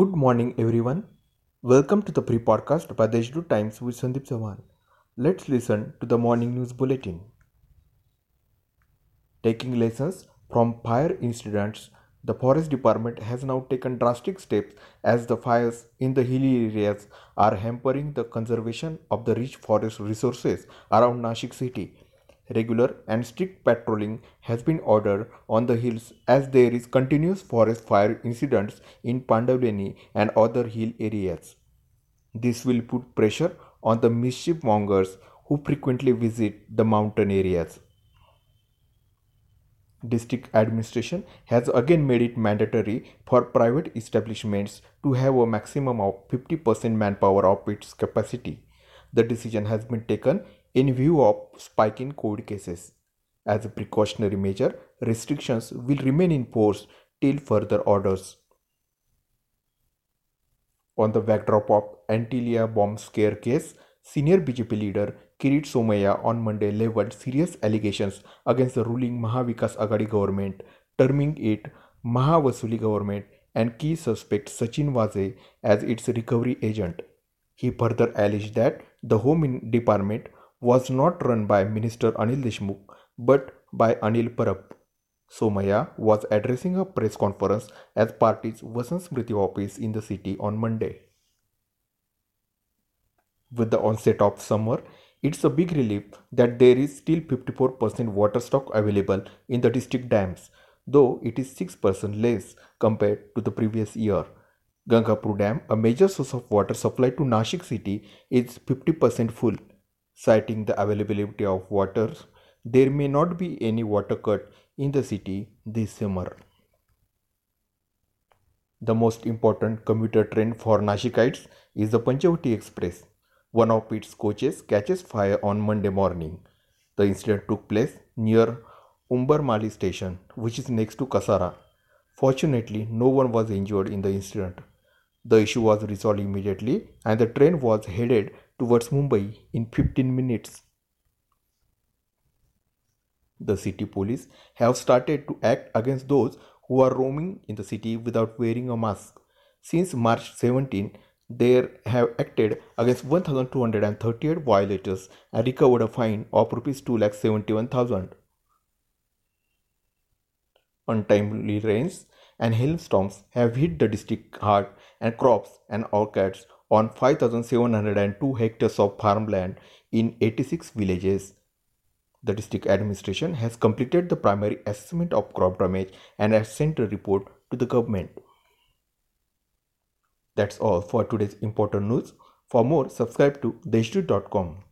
Good morning, everyone. Welcome to the pre podcast by the Deshdoot Times with Sandeep Sawan. Let's listen to the morning news bulletin. Taking lessons from fire incidents, the Forest Department has now taken drastic steps as the fires in the hilly areas are hampering the conservation of the rich forest resources around Nashik city. Regular and strict patrolling has been ordered on the hills as there is continuous forest fire incidents in Pandavleni and other hill areas. This will put pressure on the mischief mongers who frequently visit the mountain areas. District administration has again made it mandatory for private establishments to have a maximum of 50% manpower of its capacity. The decision has been taken in view of spike in COVID cases. As a precautionary measure, restrictions will remain in force till further orders. On the backdrop of Antilia bomb scare case, senior BJP leader Kirit Somaiya on Monday leveled serious allegations against the ruling Mahavikas Aghadi government, terming it Mahavasuli government and key suspect Sachin Waze as its recovery agent. He further alleged that the Home Department was not run by Minister Anil Deshmukh but by Anil Parab. Somaiya was addressing a press conference at party's Vasant Smriti office in the city on Monday. With the onset of summer, it's a big relief that there is still 54% water stock available in the district dams, though it is 6% less compared to the previous year. Gangapur Dam, a major source of water supply to Nashik city, is 50% full citing the availability of water, there may not be any water cut in the city this summer. The most important commuter train for Nashikites is the Panchavati Express. One of its coaches catches fire on Monday morning. The incident took place near Umbarmali station, which is next to Kasara. Fortunately, no one was injured in the incident. The issue was resolved immediately and the train was headed towards Mumbai in 15 minutes. The city police have started to act against those who are roaming in the city without wearing a mask. Since March 17, they have acted against 1238 violators and recovered a fine of rupees 2,71,000. Untimely rains and hailstorms have hit the district hard and crops and orchards on 5,702 hectares of farmland in 86 villages. The district administration has completed the primary assessment of crop damage and has sent a report to the government. That's all for today's important news. For more, subscribe to deshdoot.com.